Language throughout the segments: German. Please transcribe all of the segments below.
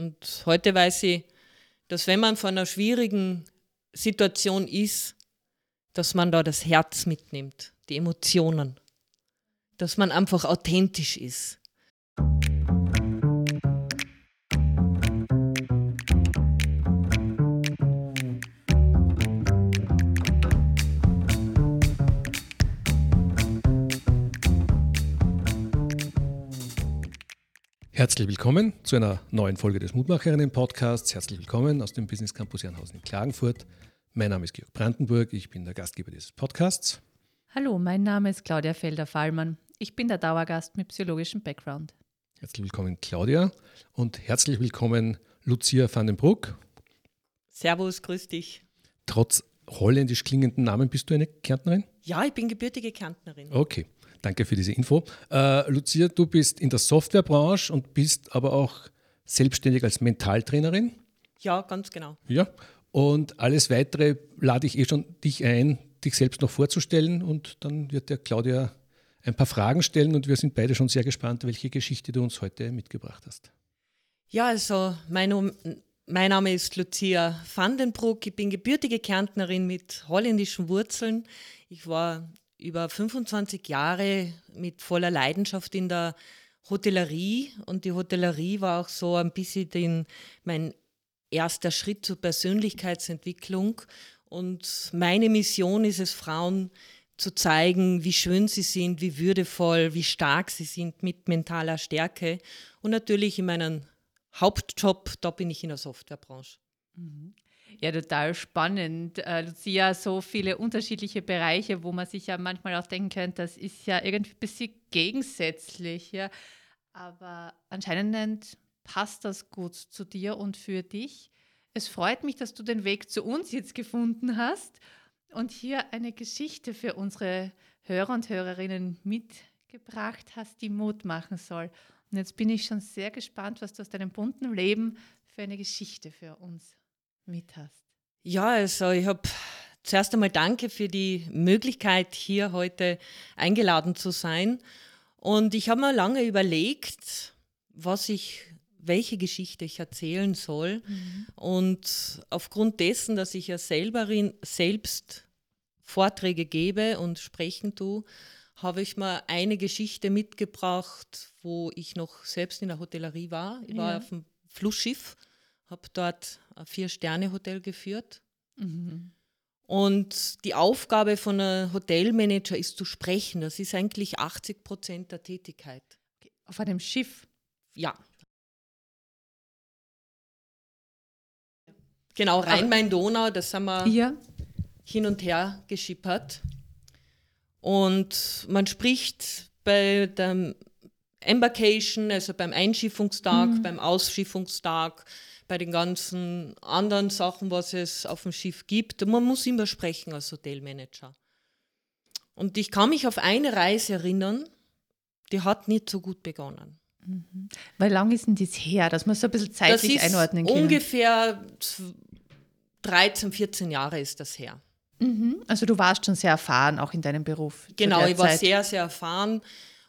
Und heute weiß ich, dass wenn man vor einer schwierigen Situation ist, dass man da das Herz mitnimmt, die Emotionen, dass man einfach authentisch ist. Herzlich willkommen zu einer neuen Folge des Mutmacherinnen-Podcasts. Herzlich willkommen aus dem Business Campus Jernhausen in Klagenfurt. Mein Name ist Georg Brandenburg, ich bin der Gastgeber dieses Podcasts. Hallo, mein Name ist Claudia Felder-Fallmann. Ich bin der Dauergast mit psychologischem Background. Herzlich willkommen, Claudia. Und herzlich willkommen, Lucia van den Broek. Servus, grüß dich. Trotz holländisch klingenden Namen bist du eine Kärntnerin? Ja, ich bin gebürtige Kärntnerin. Okay. Danke für diese Info. Äh, Lucia, du bist in der Softwarebranche und bist aber auch selbstständig als Mentaltrainerin. Ja, ganz genau. Ja. Und alles weitere lade ich eh schon dich ein, dich selbst noch vorzustellen und dann wird der Claudia ein paar Fragen stellen und wir sind beide schon sehr gespannt, welche Geschichte du uns heute mitgebracht hast. Ja, also mein, mein Name ist Lucia Vandenbroek. Ich bin gebürtige Kärntnerin mit holländischen Wurzeln. Ich war über 25 Jahre mit voller Leidenschaft in der Hotellerie und die Hotellerie war auch so ein bisschen den, mein erster Schritt zur Persönlichkeitsentwicklung und meine Mission ist es, Frauen zu zeigen, wie schön sie sind, wie würdevoll, wie stark sie sind mit mentaler Stärke und natürlich in meinem Hauptjob, da bin ich in der Softwarebranche. Mhm. Ja, total spannend. Äh, Lucia, so viele unterschiedliche Bereiche, wo man sich ja manchmal auch denken könnte, das ist ja irgendwie ein bisschen gegensätzlich. Ja? Aber anscheinend passt das gut zu dir und für dich. Es freut mich, dass du den Weg zu uns jetzt gefunden hast und hier eine Geschichte für unsere Hörer und Hörerinnen mitgebracht hast, die Mut machen soll. Und jetzt bin ich schon sehr gespannt, was du aus deinem bunten Leben für eine Geschichte für uns mit hast. Ja, also ich habe zuerst einmal danke für die Möglichkeit, hier heute eingeladen zu sein. Und ich habe mir lange überlegt, was ich, welche Geschichte ich erzählen soll. Mhm. Und aufgrund dessen, dass ich ja selber selbst Vorträge gebe und sprechen tue, habe ich mir eine Geschichte mitgebracht, wo ich noch selbst in der Hotellerie war. Ich war auf dem Flussschiff habe dort ein Vier-Sterne-Hotel geführt. Mhm. Und die Aufgabe von einem Hotelmanager ist zu sprechen. Das ist eigentlich 80 Prozent der Tätigkeit. Auf einem Schiff? Ja. Genau, Rhein-Main-Donau, das haben wir ja. hin und her geschippert. Und man spricht bei dem Embarkation, also beim Einschiffungstag, mhm. beim Ausschiffungstag, bei den ganzen anderen Sachen, was es auf dem Schiff gibt. Man muss immer sprechen als Hotelmanager. Und ich kann mich auf eine Reise erinnern, die hat nicht so gut begonnen. Mhm. Weil lang ist denn das her, dass man so ein bisschen zeitlich das ist einordnen kann? Ungefähr 13, 14 Jahre ist das her. Mhm. Also du warst schon sehr erfahren, auch in deinem Beruf. Genau, ich war Zeit. sehr, sehr erfahren.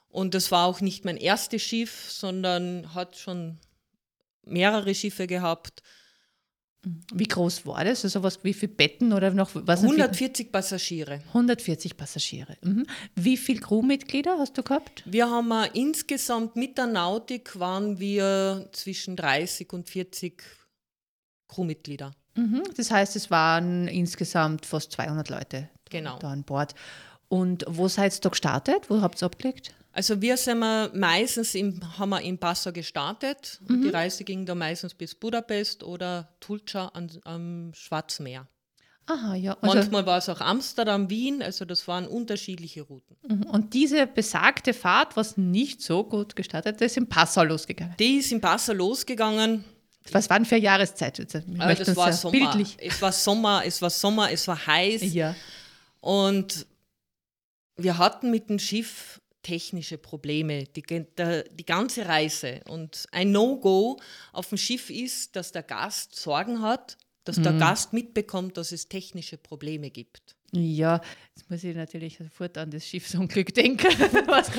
Und das war auch nicht mein erstes Schiff, sondern hat schon mehrere Schiffe gehabt. Wie groß war das? Also was, wie viele Betten oder noch was? 140 Passagiere. 140 Passagiere. Mhm. Wie viele Crewmitglieder hast du gehabt? Wir haben uh, insgesamt mit der Nautik waren wir zwischen 30 und 40 Crewmitglieder. Mhm. Das heißt, es waren insgesamt fast 200 Leute genau. da an Bord. Und wo seid ihr da gestartet? Wo habt ihr abgelegt? Also wir sind meistens im, haben wir in Passau gestartet. Mhm. Die Reise ging da meistens bis Budapest oder Tulca an, am Schwarzen Meer. Aha, ja. Also Manchmal war es auch Amsterdam, Wien, also das waren unterschiedliche Routen. Mhm. Und diese besagte Fahrt, was nicht so gut gestartet ist, ist in Passau losgegangen? Die ist in Passau losgegangen. Was waren für Jahreszeit? Ich äh, das war Sommer. Bildlich. Es war Sommer, es war Sommer, es war heiß. Ja. Und wir hatten mit dem Schiff technische Probleme, die, der, die ganze Reise. Und ein No-Go auf dem Schiff ist, dass der Gast Sorgen hat, dass mhm. der Gast mitbekommt, dass es technische Probleme gibt. Ja, jetzt muss ich natürlich sofort an das Schiffsunglück denken, was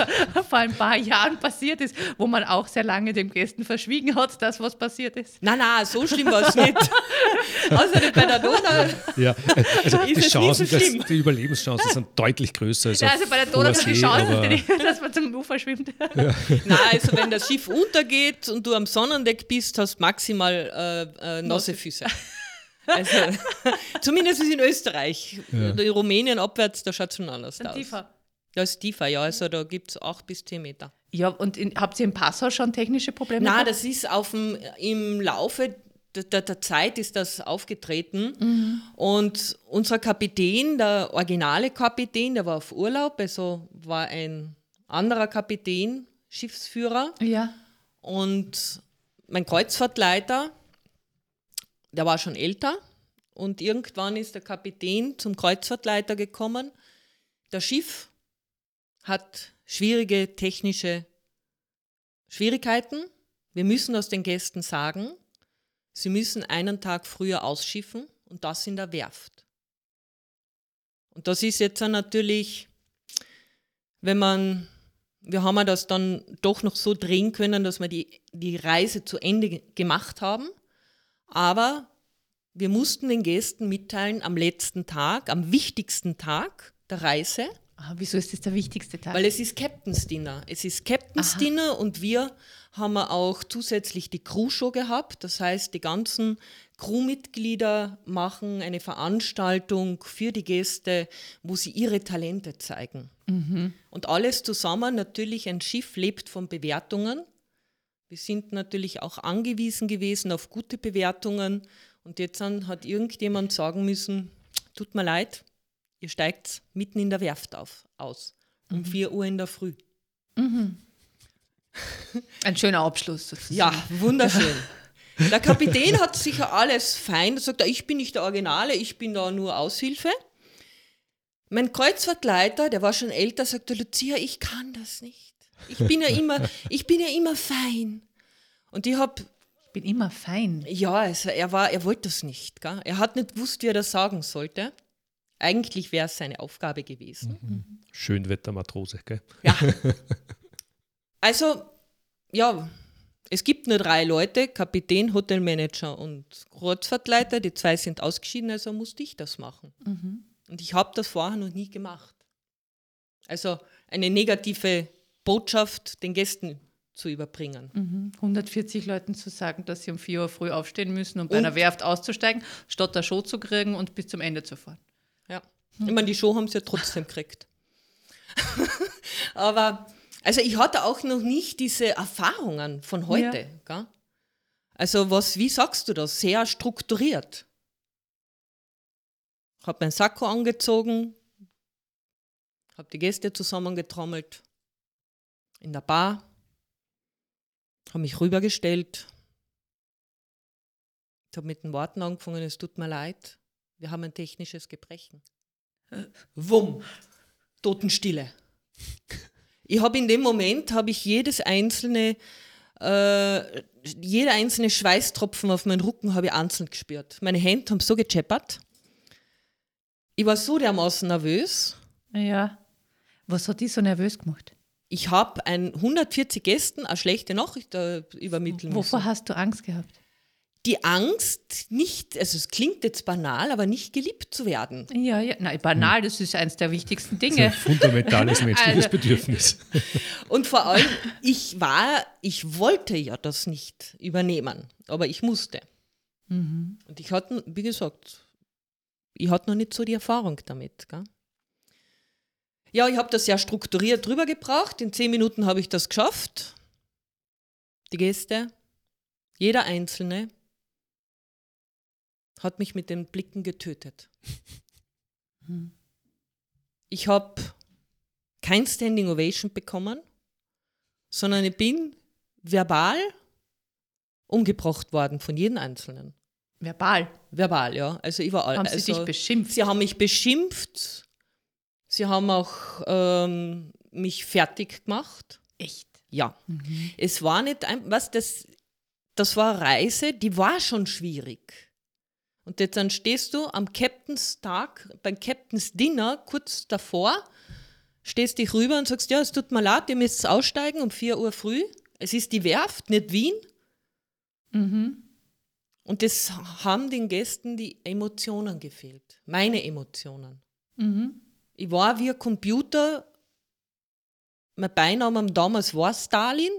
vor ein paar Jahren passiert ist, wo man auch sehr lange dem Gästen verschwiegen hat, dass was passiert ist. Nein, nein, so schlimm war es nicht. Außerdem bei der Donau. Ja, also Ist die, Chancen, nicht so dass, die Überlebenschancen sind deutlich größer als Ja, also bei der Donau sind die Chancen, dass man zum Ufer schwimmt. Nein, also wenn das Schiff untergeht und du am Sonnendeck bist, hast du maximal äh, äh, nasse Füße. Also, zumindest in Österreich. In Rumänien abwärts, da schaut es schon anders aus. Tiefer. Da ist tiefer, ja. Also da gibt es 8 bis 10 Meter. Ja, und in, habt ihr im Passau schon technische Probleme? Nein, gehabt? das ist auf dem, im Laufe der, der, der Zeit ist das aufgetreten. Und unser Kapitän, der originale Kapitän, der war auf Urlaub, also war ein anderer Kapitän, Schiffsführer. ja. Und mein Kreuzfahrtleiter, der war schon älter. Und irgendwann ist der Kapitän zum Kreuzfahrtleiter gekommen. Das Schiff hat schwierige technische Schwierigkeiten. Wir müssen das den Gästen sagen. Sie müssen einen Tag früher ausschiffen und das in der Werft. Und das ist jetzt natürlich, wenn man, wir haben das dann doch noch so drehen können, dass wir die, die Reise zu Ende ge- gemacht haben. Aber wir mussten den Gästen mitteilen am letzten Tag, am wichtigsten Tag der Reise, Ah, wieso ist das der wichtigste Tag? weil es ist Captain's Dinner. Es ist Captain's Dinner und wir haben auch zusätzlich die Crew-Show gehabt. Das heißt, die ganzen Crewmitglieder machen eine Veranstaltung für die Gäste, wo sie ihre Talente zeigen. Und alles zusammen, natürlich ein Schiff lebt von Bewertungen. Wir sind natürlich auch angewiesen gewesen auf gute Bewertungen. Und jetzt hat irgendjemand sagen müssen, tut mir leid, ihr steigt mitten in der Werft auf, aus. Um 4 Uhr in der Früh. Ein schöner Abschluss sozusagen. Ja, wunderschön. Der Kapitän hat sicher alles fein. Er sagt, er, ich bin nicht der Originale, ich bin da nur Aushilfe. Mein Kreuzfahrtleiter, der war schon älter, sagte, Lucia, ich kann das nicht. Ich bin ja immer, ich bin ja immer fein. Und ich habe, Ich bin immer fein. ja, also er war, er wollte das nicht. Gell? Er hat nicht gewusst, wie er das sagen sollte. Eigentlich wäre es seine Aufgabe gewesen. Schönwettermatrose, gell? Ja. Also, ja, es gibt nur drei Leute, Kapitän, Hotelmanager und Kreuzfahrtleiter. Die zwei sind ausgeschieden, also musste ich das machen. Und ich habe das vorher noch nie gemacht. Also eine negative Botschaft den Gästen zu überbringen. Mhm. 140 Leuten zu sagen, dass sie um 4 Uhr früh aufstehen müssen, um bei Und- einer Werft auszusteigen, statt der Show zu kriegen und bis zum Ende zu fahren. Ja. Ich meine, die Show haben sie ja trotzdem gekriegt. Aber, also ich hatte auch noch nicht diese Erfahrungen von heute. Gell? Also was, wie sagst du das? Sehr strukturiert. Ich habe meinen Sakko angezogen, habe die Gäste zusammengetrommelt in der Bar, habe mich rübergestellt, ich habe mit den Worten angefangen, es tut mir leid, wir haben ein technisches Gebrechen. Wumm, Totenstille. Ich habe in dem Moment, habe ich jedes einzelne, äh, jeder einzelne Schweißtropfen auf meinen Rücken habe ich einzeln gespürt. Meine Hände haben so gescheppert. Ich war so dermaßen nervös. Ja. Was hat die so nervös gemacht? Ich habe ein 140 Gästen eine schlechte Nachricht äh, übermitteln Wovor müssen. hast du Angst gehabt? Die Angst, nicht, also es klingt jetzt banal, aber nicht geliebt zu werden. Ja, ja. Nein, banal, das ist eins der wichtigsten Das ist ein Dinge. fundamentales menschliches Also- Bedürfnis. Und vor allem, ich war, ich wollte ja das nicht übernehmen, aber ich musste. Und ich hatte, wie gesagt, ich hatte noch nicht so die Erfahrung damit. Gell? Ja, ich habe das sehr strukturiert drüber gebracht. In zehn Minuten habe ich das geschafft. Die Gäste, jeder Einzelne, hat mich mit den Blicken getötet. Ich habe kein Standing Ovation bekommen, sondern ich bin verbal umgebracht worden von jedem Einzelnen. Verbal. Verbal, ja. Also überall. Haben sie also, dich beschimpft? Sie haben mich beschimpft. Sie haben auch ähm, mich fertig gemacht. Echt? Ja. Es war nicht ein, was das, das war eine Reise, die war schon schwierig. Und jetzt dann stehst du am Captain's Tag, beim Captain's Dinner, kurz davor, stehst dich rüber und sagst, ja, es tut mir leid, ihr müsst aussteigen um 4 Uhr früh. Es ist die Werft, nicht Wien. Mhm. Und das haben den Gästen die Emotionen gefehlt. Meine Emotionen. Mhm. Ich war wie ein Computer. Mein Beiname damals war Stalin.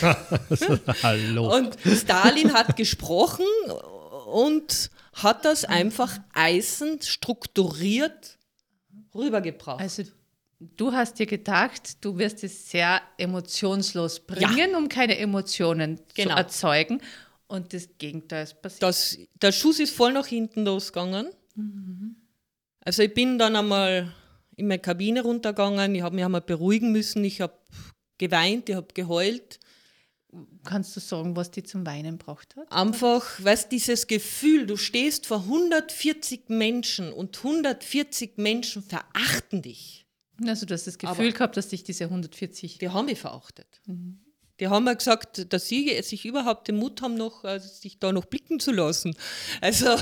Hallo. Und Stalin hat gesprochen und hat das einfach eisen strukturiert rübergebracht. Also du hast dir gedacht, du wirst es sehr emotionslos bringen, um keine Emotionen Genau. zu erzeugen. Und das Gegenteil ist passiert. das, der Schuss ist voll nach hinten losgegangen. Also ich bin dann einmal in meine Kabine runtergegangen, ich habe mich einmal beruhigen müssen, ich habe geweint, ich habe geheult. Kannst du sagen, was die zum Weinen braucht hat? Einfach, weißt dieses Gefühl, du stehst vor 140 Menschen und 140 Menschen verachten dich. Also du hast das Gefühl Aber- gehabt, dass dich diese 140... Die haben mich verachtet. Die haben mir gesagt, dass sie sich überhaupt den Mut haben, noch, äh, sich da noch blicken zu lassen. Also,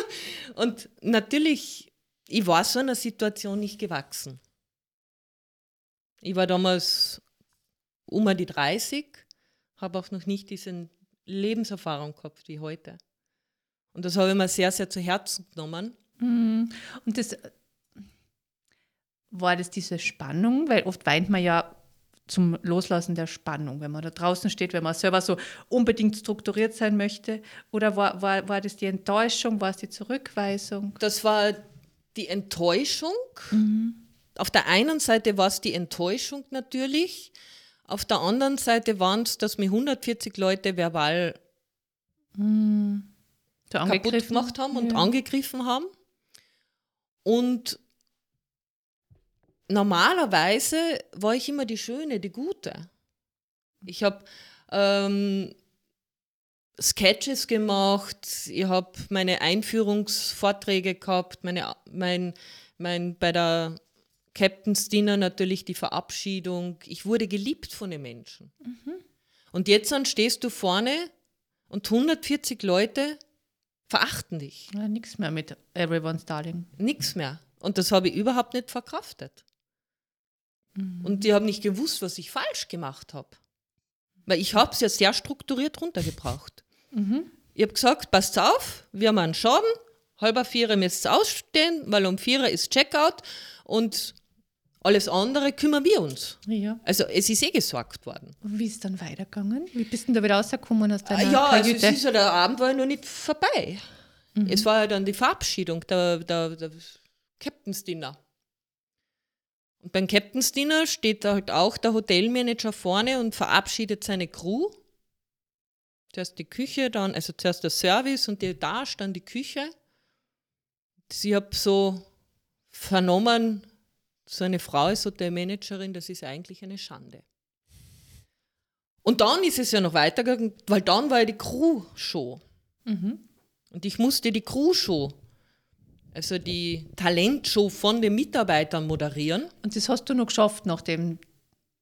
und natürlich, ich war so einer Situation nicht gewachsen. Ich war damals um die 30, habe auch noch nicht diese Lebenserfahrung gehabt wie heute. Und das habe ich mir sehr, sehr zu Herzen genommen. Mhm. Und das war das diese Spannung, weil oft weint man ja zum Loslassen der Spannung, wenn man da draußen steht, wenn man selber so unbedingt strukturiert sein möchte. Oder war, war, war das die Enttäuschung, war es die Zurückweisung? Das war die Enttäuschung. Auf der einen Seite war es die Enttäuschung natürlich. Auf der anderen Seite waren es, dass mir 140 Leute verbal So kaputt gemacht haben und Ja. angegriffen haben. Und normalerweise war ich immer die Schöne, die Gute. Ich habe ähm, Sketches gemacht, ich habe meine Einführungsvorträge gehabt, meine, mein, mein, bei der Captain's Dinner natürlich die Verabschiedung. Ich wurde geliebt von den Menschen. Und jetzt dann stehst du vorne und 140 Leute verachten dich. Ja, nichts mehr mit Everyone's Darling. Nichts mehr. Und das habe ich überhaupt nicht verkraftet. Und die haben nicht gewusst, was ich falsch gemacht habe. Weil ich habe es ja sehr strukturiert runtergebracht. Ich habe gesagt, passt auf, wir haben einen Schaden, halber Vierer müsst ihr ausstehen, weil um Vierer ist Checkout und alles andere kümmern wir uns. Ja. Also es ist eh gesorgt worden. Und wie ist es dann weitergegangen? Wie bist du denn da wieder rausgekommen aus deiner ja, also es ist ja, der Abend war ja noch nicht vorbei. Es war ja dann die Verabschiedung, der, der, der Captain's Dinner. Und beim Captain's Dinner steht da halt auch der Hotelmanager vorne und verabschiedet seine Crew. Zuerst die Küche, dann, also zuerst der Service und die Etage, dann die Küche. Ich habe so vernommen, so eine Frau ist Hotelmanagerin, das ist eigentlich eine Schande. Und dann ist es ja noch weitergegangen, weil dann war ja die Crew-Show. Und ich musste die Crew-Show, also die Talentshow von den Mitarbeitern moderieren. Und das hast du noch geschafft, nachdem.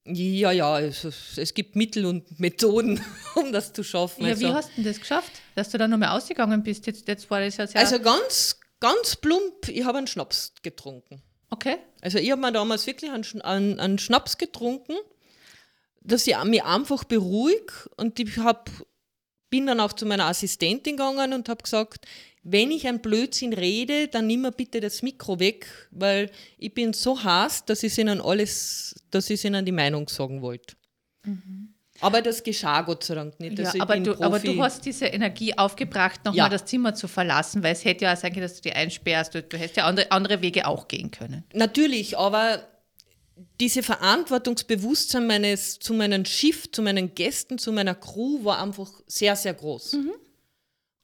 Ja, ja, es, es gibt Mittel und Methoden, um das zu schaffen. Ja, also, wie hast du denn das geschafft? Dass du dann nochmal ausgegangen bist? Jetzt, jetzt war das ja sehr. also ganz, ganz plump, ich habe einen Schnaps getrunken. okay. Also ich habe mir damals wirklich einen, einen, einen Schnaps getrunken, dass ich mich einfach beruhig und ich hab, bin dann auch zu meiner Assistentin gegangen und habe gesagt, wenn ich ein Blödsinn rede, dann nimm mir bitte das Mikro weg, weil ich bin so heiß, dass ich ihnen alles, dass ich ihnen die Meinung sagen wollte. Aber das geschah Gott sei Dank nicht. Ja, Also aber, du, aber du hast diese Energie aufgebracht, nochmal Ja. das Zimmer zu verlassen, weil es hätte ja auch sein können, dass du die einsperrst. Du, du hättest ja andere, andere Wege auch gehen können. Natürlich, aber diese Verantwortungsbewusstsein meines, zu meinem Schiff, zu meinen Gästen, zu meiner Crew war einfach sehr, sehr groß.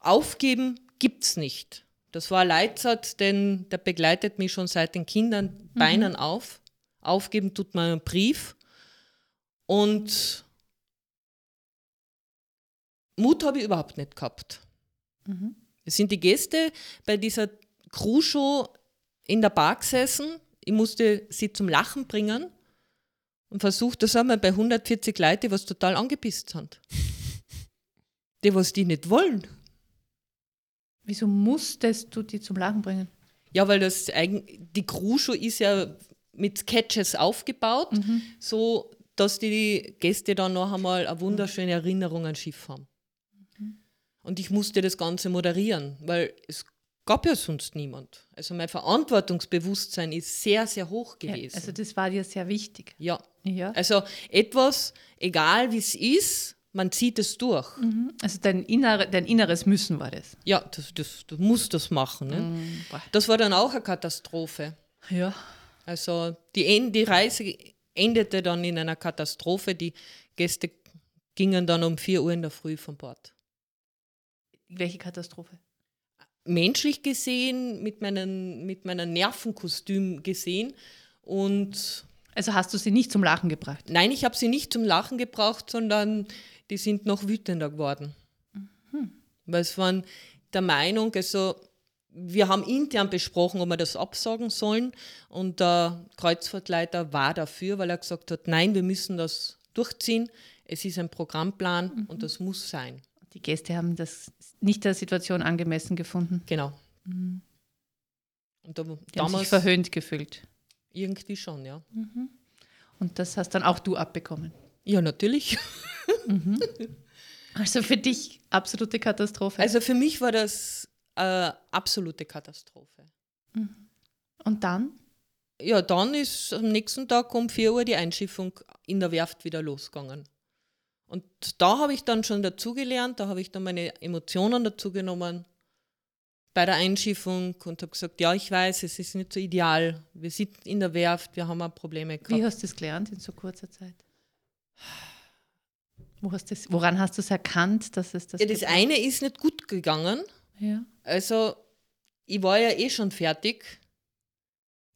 Aufgeben gibt's nicht. Das war ein Leitsatz, denn der begleitet mich schon seit den Kindern Beinen auf. Aufgeben tut man einen Brief. Und Mut habe ich überhaupt nicht gehabt. Es sind die Gäste bei dieser Crew-Show in der Bar gesessen. Ich musste sie zum Lachen bringen und versucht, das haben wir bei 140 Leuten, die was total angepisst sind. Die, was die nicht wollen. Wieso musstest du die zum Lachen bringen? Ja, weil das die Crew ist ja mit Sketches aufgebaut, mhm. so dass die Gäste dann noch einmal eine wunderschöne Erinnerung an Schiff haben. Mhm. Und ich musste das Ganze moderieren, weil es gab ja sonst niemand. Also mein Verantwortungsbewusstsein ist sehr, sehr hoch gewesen. Ja, also das war dir sehr wichtig. Ja. ja. Also etwas, egal wie es ist, man zieht es durch. Mhm. Also dein, innere, dein inneres Müssen war das. Ja, das, das, du musst das machen. Ne? Mhm. Das war dann auch eine Katastrophe. Ja. Also die, die Reise endete dann in einer Katastrophe. Die Gäste gingen dann um 4 Uhr in der Früh von Bord. Welche Katastrophe? Menschlich gesehen, mit meinem mit meinen Nervenkostüm gesehen und also hast du sie nicht zum Lachen gebracht? Nein, ich habe sie nicht zum Lachen gebracht, sondern die sind noch wütender geworden. Mhm. Weil es waren der Meinung, also wir haben intern besprochen, ob wir das absagen sollen und der Kreuzfahrtleiter war dafür, weil er gesagt hat, nein, wir müssen das durchziehen. Es ist ein Programmplan mhm. und das muss sein. Die Gäste haben das nicht der Situation angemessen gefunden. Genau. Mhm. Und da, Die damals haben sich verhöhnt gefühlt. Irgendwie schon, ja. Mhm. Und das hast dann auch du abbekommen. Ja, natürlich. Mhm. Also für dich absolute Katastrophe. Also für mich war das äh, absolute Katastrophe. Mhm. Und dann? Ja, dann ist am nächsten Tag um 4 Uhr die Einschiffung in der Werft wieder losgegangen. Und da habe ich dann schon dazugelernt, da habe ich dann meine Emotionen dazugenommen bei der Einschiffung und habe gesagt, ja, ich weiß, es ist nicht so ideal. Wir sind in der Werft, wir haben auch Probleme gehabt. Wie hast du es gelernt in so kurzer Zeit? Wo hast das, woran hast du es erkannt, dass es das Ja, das eine ist nicht gut gegangen. Ja. Also, ich war ja eh schon fertig.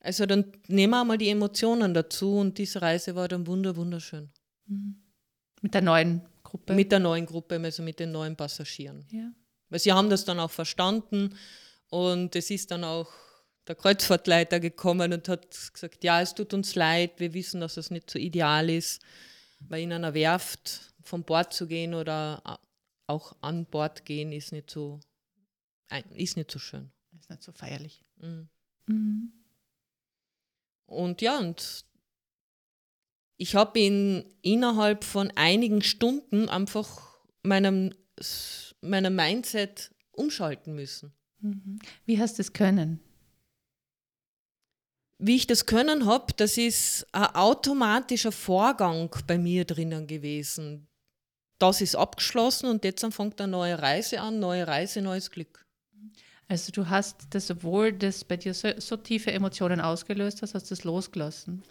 Also, dann nehmen wir mal die Emotionen dazu und diese Reise war dann wunder, wunderschön. Mhm. Mit der neuen Gruppe? Mit der neuen Gruppe, also mit den neuen Passagieren. Ja. Weil sie haben das dann auch verstanden und es ist dann auch der Kreuzfahrtleiter gekommen und hat gesagt, ja, es tut uns leid, wir wissen, dass es nicht so ideal ist, weil in einer Werft von Bord zu gehen oder auch an Bord gehen ist nicht so, ist nicht so schön. Ist nicht so feierlich. Mhm. Mhm. Und ja, und ich habe in innerhalb von einigen Stunden einfach meinem, meinem Mindset umschalten müssen. Mhm. Wie hast du es können? wie ich das können habe, das ist ein automatischer Vorgang bei mir drinnen gewesen. Das ist abgeschlossen und jetzt fängt eine neue Reise an, neue Reise, neues Glück. Also du hast das, obwohl das bei dir so, so tiefe Emotionen ausgelöst hast, hast du es losgelassen?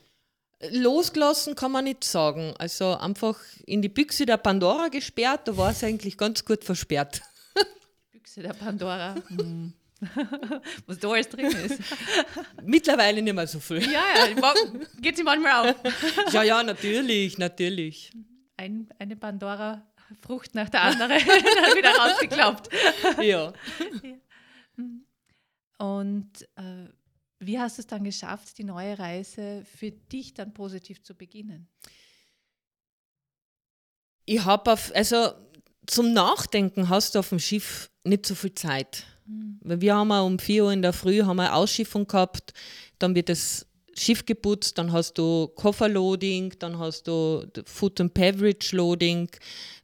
Losgelassen kann man nicht sagen. Also einfach in die Büchse der Pandora gesperrt, da war es eigentlich ganz gut versperrt. Die Büchse der Pandora. Hm. Was da alles drin ist. Mittlerweile nicht mehr so viel. Ja, ja, geht sie manchmal auf. Ja, ja, natürlich, natürlich. Ein, eine Pandora-Frucht nach der anderen wieder rausgeklappt. Ja. Und äh, wie hast du es dann geschafft, die neue Reise für dich dann positiv zu beginnen? Ich habe auf, also zum Nachdenken hast du auf dem Schiff nicht so viel Zeit. Mhm. Wir haben um 4 Uhr in der Früh haben wir Ausschiffung gehabt, dann wird das Schiff geputzt, dann hast du Kofferloading, dann hast du Food and Beverage Loading,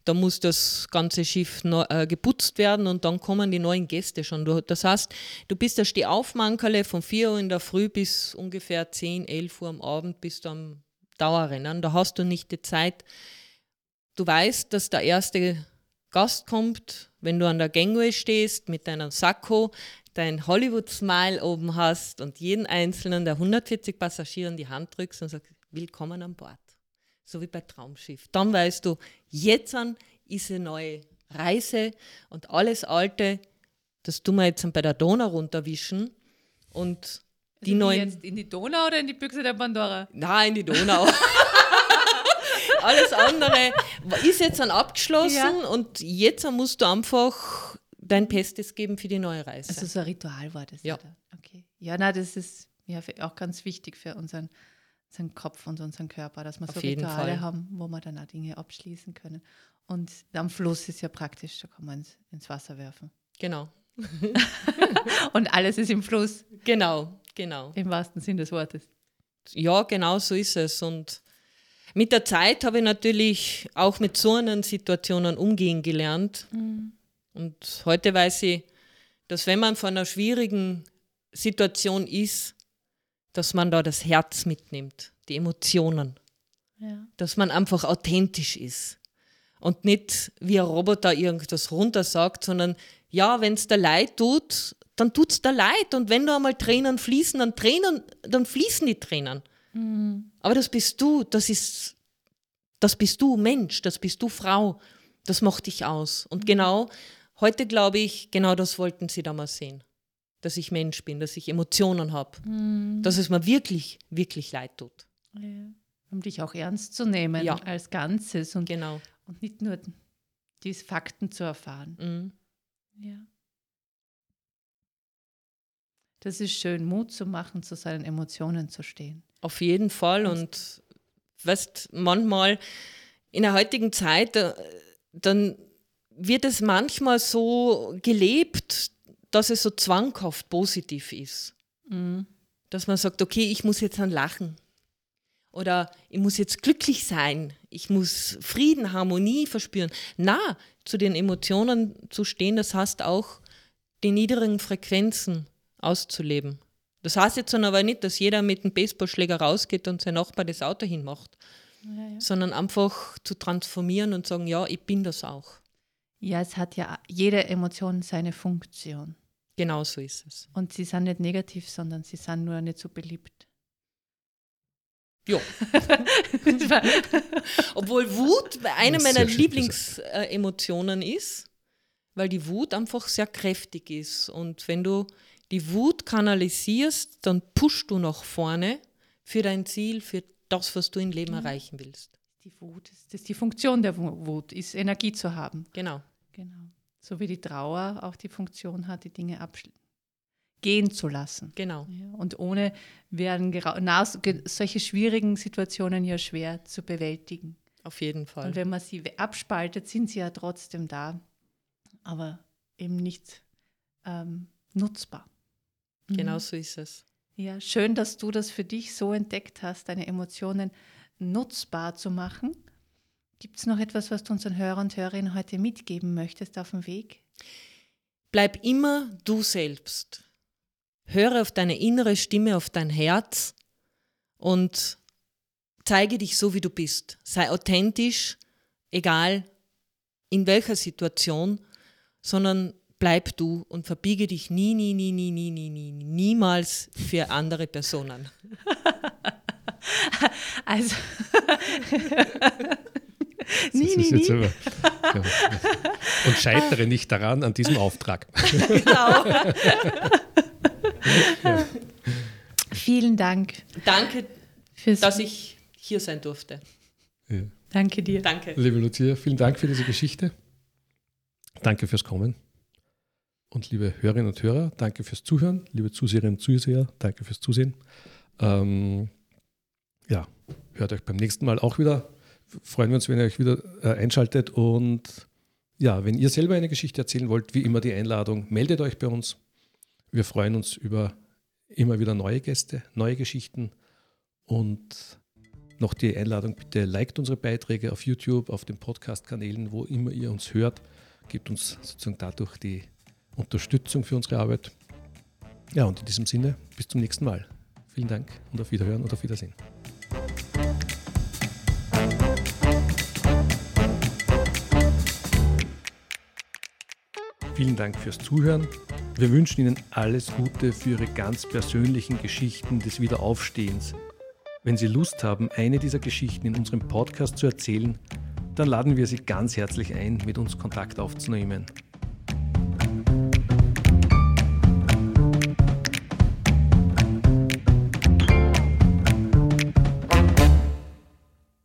da muss das ganze Schiff noch, äh, geputzt werden und dann kommen die neuen Gäste schon. Du, das heißt, du bist der Stehaufmankerle von 4 Uhr in der Früh bis ungefähr 10, 11 Uhr am Abend bist du am Dauerrennen. Da hast du nicht die Zeit. Du weißt, dass der erste Gast kommt, wenn du an der Gangway stehst mit deinem Sakko, dein Hollywood-Smile oben hast und jeden einzelnen der 140 Passagiere in die Hand drückst und sagst, willkommen an Bord. So wie bei Traumschiff. Dann weißt du, jetzt an ist eine neue Reise und alles Alte, das tun wir jetzt bei der Donau runterwischen und die also neuen. Jetzt in die Donau oder in die Büchse der Pandora? Nein, in die Donau. Alles andere ist jetzt dann abgeschlossen ja. und jetzt musst du einfach dein Bestes geben für die neue Reise. Also so ein Ritual war das. Ja. Oder? Okay. Ja, na, das ist ja auch ganz wichtig für unseren, unseren Kopf und unseren Körper, dass wir Auf so Rituale Fall. haben, wo wir dann auch Dinge abschließen können. Und am Fluss ist ja praktisch, da kann man ins, ins Wasser werfen. Genau. und alles ist im Fluss. Genau, genau. Im wahrsten Sinn des Wortes. Ja, genau so ist es. Und mit der Zeit habe ich natürlich auch mit so einen Situationen umgehen gelernt. Mhm. Und heute weiß ich, dass wenn man vor einer schwierigen Situation ist, dass man da das Herz mitnimmt, die Emotionen. Ja. Dass man einfach authentisch ist und nicht wie ein Roboter irgendwas runtersagt, sondern ja, wenn es da leid tut, dann tut es da leid. Und wenn da einmal Tränen fließen, dann, Tränen, dann fließen die Tränen. Mhm. Aber das bist du, das ist, das bist du Mensch, das bist du Frau, das macht dich aus. Und mhm. genau, heute glaube ich, genau das wollten sie damals sehen. Dass ich Mensch bin, dass ich Emotionen habe, mhm. dass es mir wirklich, wirklich leid tut. Ja. Um dich auch ernst zu nehmen ja. als Ganzes und, genau. und nicht nur die Fakten zu erfahren. Mhm. Ja. Das ist schön, Mut zu machen, zu seinen Emotionen zu stehen. Auf jeden Fall. Und weißt, manchmal in der heutigen Zeit, äh, dann wird es manchmal so gelebt, dass es so zwanghaft positiv ist. Mhm. Dass man sagt, okay, ich muss jetzt dann lachen. Oder ich muss jetzt glücklich sein. Ich muss Frieden, Harmonie verspüren. Na, zu den Emotionen zu stehen, das heißt auch, die niedrigen Frequenzen auszuleben. Das heißt jetzt dann aber nicht, dass jeder mit einem Baseballschläger rausgeht und sein Nachbar das Auto hinmacht, ja, ja. sondern einfach zu transformieren und sagen, ja, ich bin das auch. Ja, es hat ja jede Emotion seine Funktion. Genau so ist es. Und sie sind nicht negativ, sondern sie sind nur nicht so beliebt. Ja. Obwohl Wut eine meiner Lieblingsemotionen ist, weil die Wut einfach sehr kräftig ist. Und wenn du die Wut kanalisierst, dann pushst du nach vorne für dein Ziel, für das, was du im Leben mhm. erreichen willst. Die Wut, das ist die Funktion der Wut, ist Energie zu haben. Genau. Genau. So wie die Trauer auch die Funktion hat, die Dinge gehen zu lassen. Genau. Ja, und ohne werden solche schwierigen Situationen ja schwer zu bewältigen. Auf jeden Fall. Und wenn man sie abspaltet, sind sie ja trotzdem da, aber eben nicht ähm, nutzbar. Genau mhm. so ist es. Ja, schön, dass du das für dich so entdeckt hast, deine Emotionen nutzbar zu machen. Gibt es noch etwas, was du unseren Hörern und Hörerinnen heute mitgeben möchtest auf dem Weg? Bleib immer du selbst. Höre auf deine innere Stimme, auf dein Herz und zeige dich so, wie du bist. Sei authentisch, egal in welcher Situation, sondern bleib du und verbiege dich nie, nie, nie, nie, nie, nie, nie, niemals für andere Personen. Also. nie, nie, nie. Aber, ja. Und scheitere nicht daran, an diesem Auftrag. Genau. ja. Vielen Dank. Danke, dass ich hier sein durfte. Ja. Danke dir. Danke. Liebe Lucia, vielen Dank für diese Geschichte. Danke fürs Kommen. Und liebe Hörerinnen und Hörer, danke fürs Zuhören. Liebe Zuseherinnen und Zuseher, danke fürs Zusehen. Ähm, ja, hört euch beim nächsten Mal auch wieder. Freuen wir uns, wenn ihr euch wieder äh, einschaltet. Und ja, wenn ihr selber eine Geschichte erzählen wollt, wie immer die Einladung, meldet euch bei uns. Wir freuen uns über immer wieder neue Gäste, neue Geschichten. Und noch die Einladung, bitte liked unsere Beiträge auf YouTube, auf den Podcast-Kanälen, wo immer ihr uns hört. Gebt uns sozusagen dadurch die Unterstützung für unsere Arbeit. Ja, und in diesem Sinne, bis zum nächsten Mal. Vielen Dank und auf Wiederhören und auf Wiedersehen. Vielen Dank fürs Zuhören. Wir wünschen Ihnen alles Gute für Ihre ganz persönlichen Geschichten des Wiederaufstehens. Wenn Sie Lust haben, eine dieser Geschichten in unserem Podcast zu erzählen, dann laden wir Sie ganz herzlich ein, mit uns Kontakt aufzunehmen.